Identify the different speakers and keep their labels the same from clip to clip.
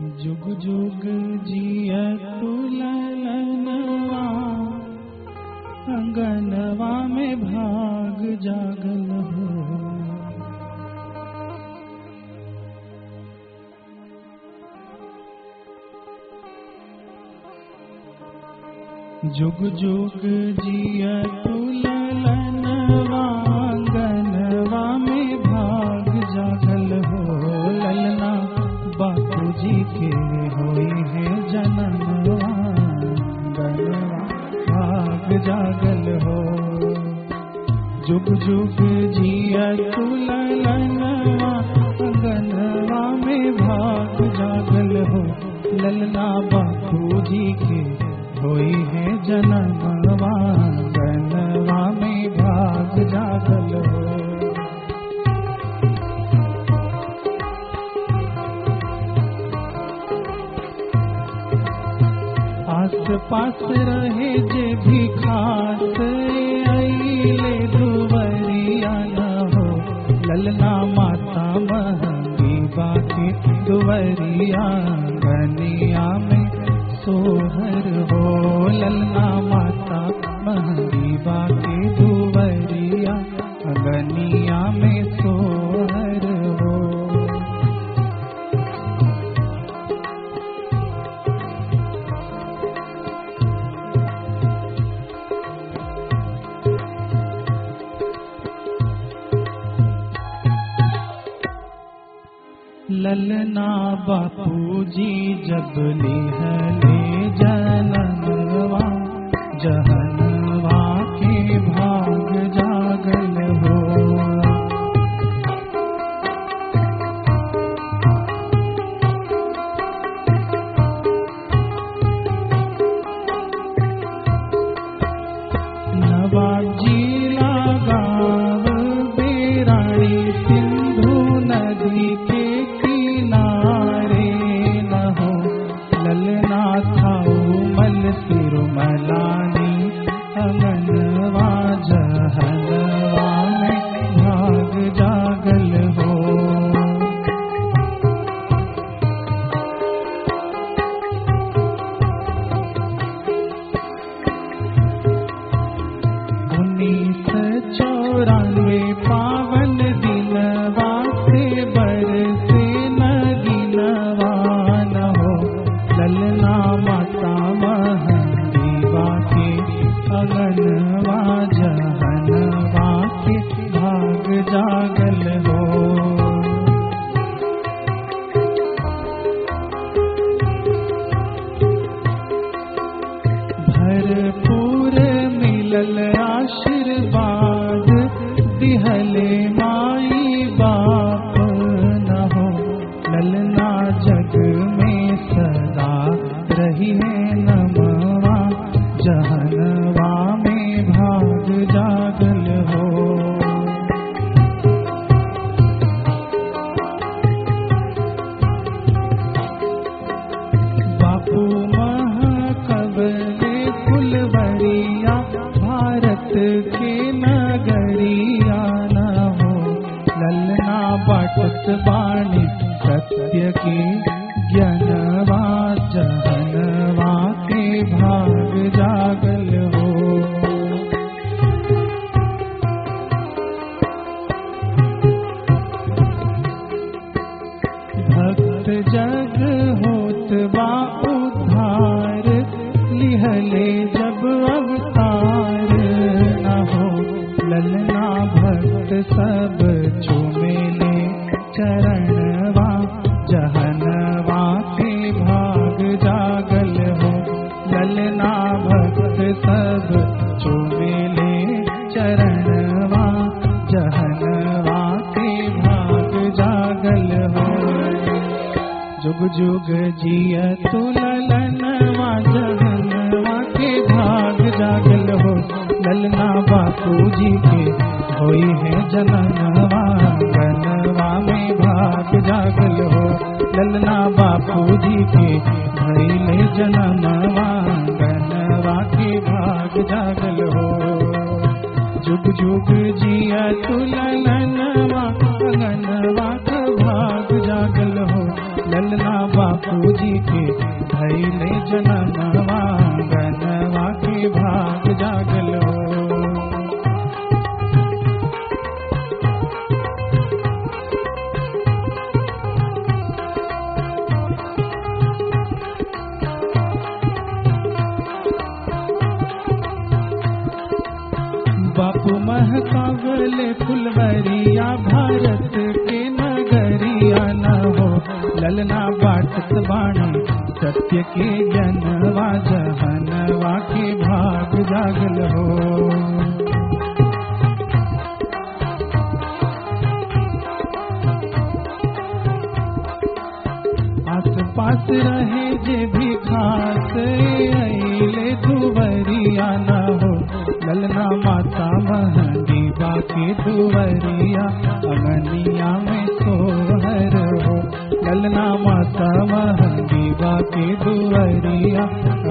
Speaker 1: जुग जुग जिय तुलनवा अंगनवा में भाग जागल हो। जुग जुग जिय तुलनवा जी के होई है जननवा भाग जागल हो। जुग जुग जिया तुलनवा अंगनवा में भाग जागल हो। ललना बापू जी के होई है जननवा अंगनवा में भाग जागल हो। आस पास रहे जे भी खास अइले दुवरिया न हो। ललना माता महंगी बाकी दुवरिया गनिया में सोहर हो। ललना माता महंगी बाकी ललना बापू जी जब लिहले जननवा जागल हो। भरपूर मिलल आशीर्वाद दिहले माई बाप न हो। ललना जग में सदा रही है नमवा जहनवा बाणी सत्य के ज्ञानवा जहनवा के भाग जागल हो जग होत बा उद्धार लिहले जब अवतार। न हो ललना भक्त सब ललना भक्त सब चुमेले चरणवा, जहनवा के भाग जागल हो। जुग जुग जिय तुलनवा जहनवा के भाग जागल हो। ललना बापू जी के होई है जननवा, गनवा में भाग जागल हो। ललना बापू जी के भैले जननवा। गनवा के जागल हो। जुग जुग जिया तुलनवा गनवा का भाग जागल हो। ललना बापू जी के भैले जनमवा बापू महकावले फुलवरिया, भारत के नगरिया न हो। ललना बाटत बाणी, सत्य के जनवा जहनवा के भाग जागल हो। आस पास रहे जे भी खास अले दुवरिया न हो। ललना माता महँगी बाकी दुवरिया, अगनिया में सोहर हो। ललना माता महँगी बाकी दुवरिया,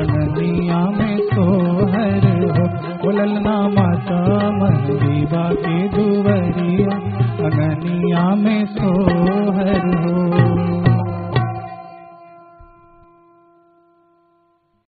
Speaker 1: अगनिया में सोहर हो। ओ ललना माता महँगी बाकी दुवरिया, अगनिया में सोहर हो।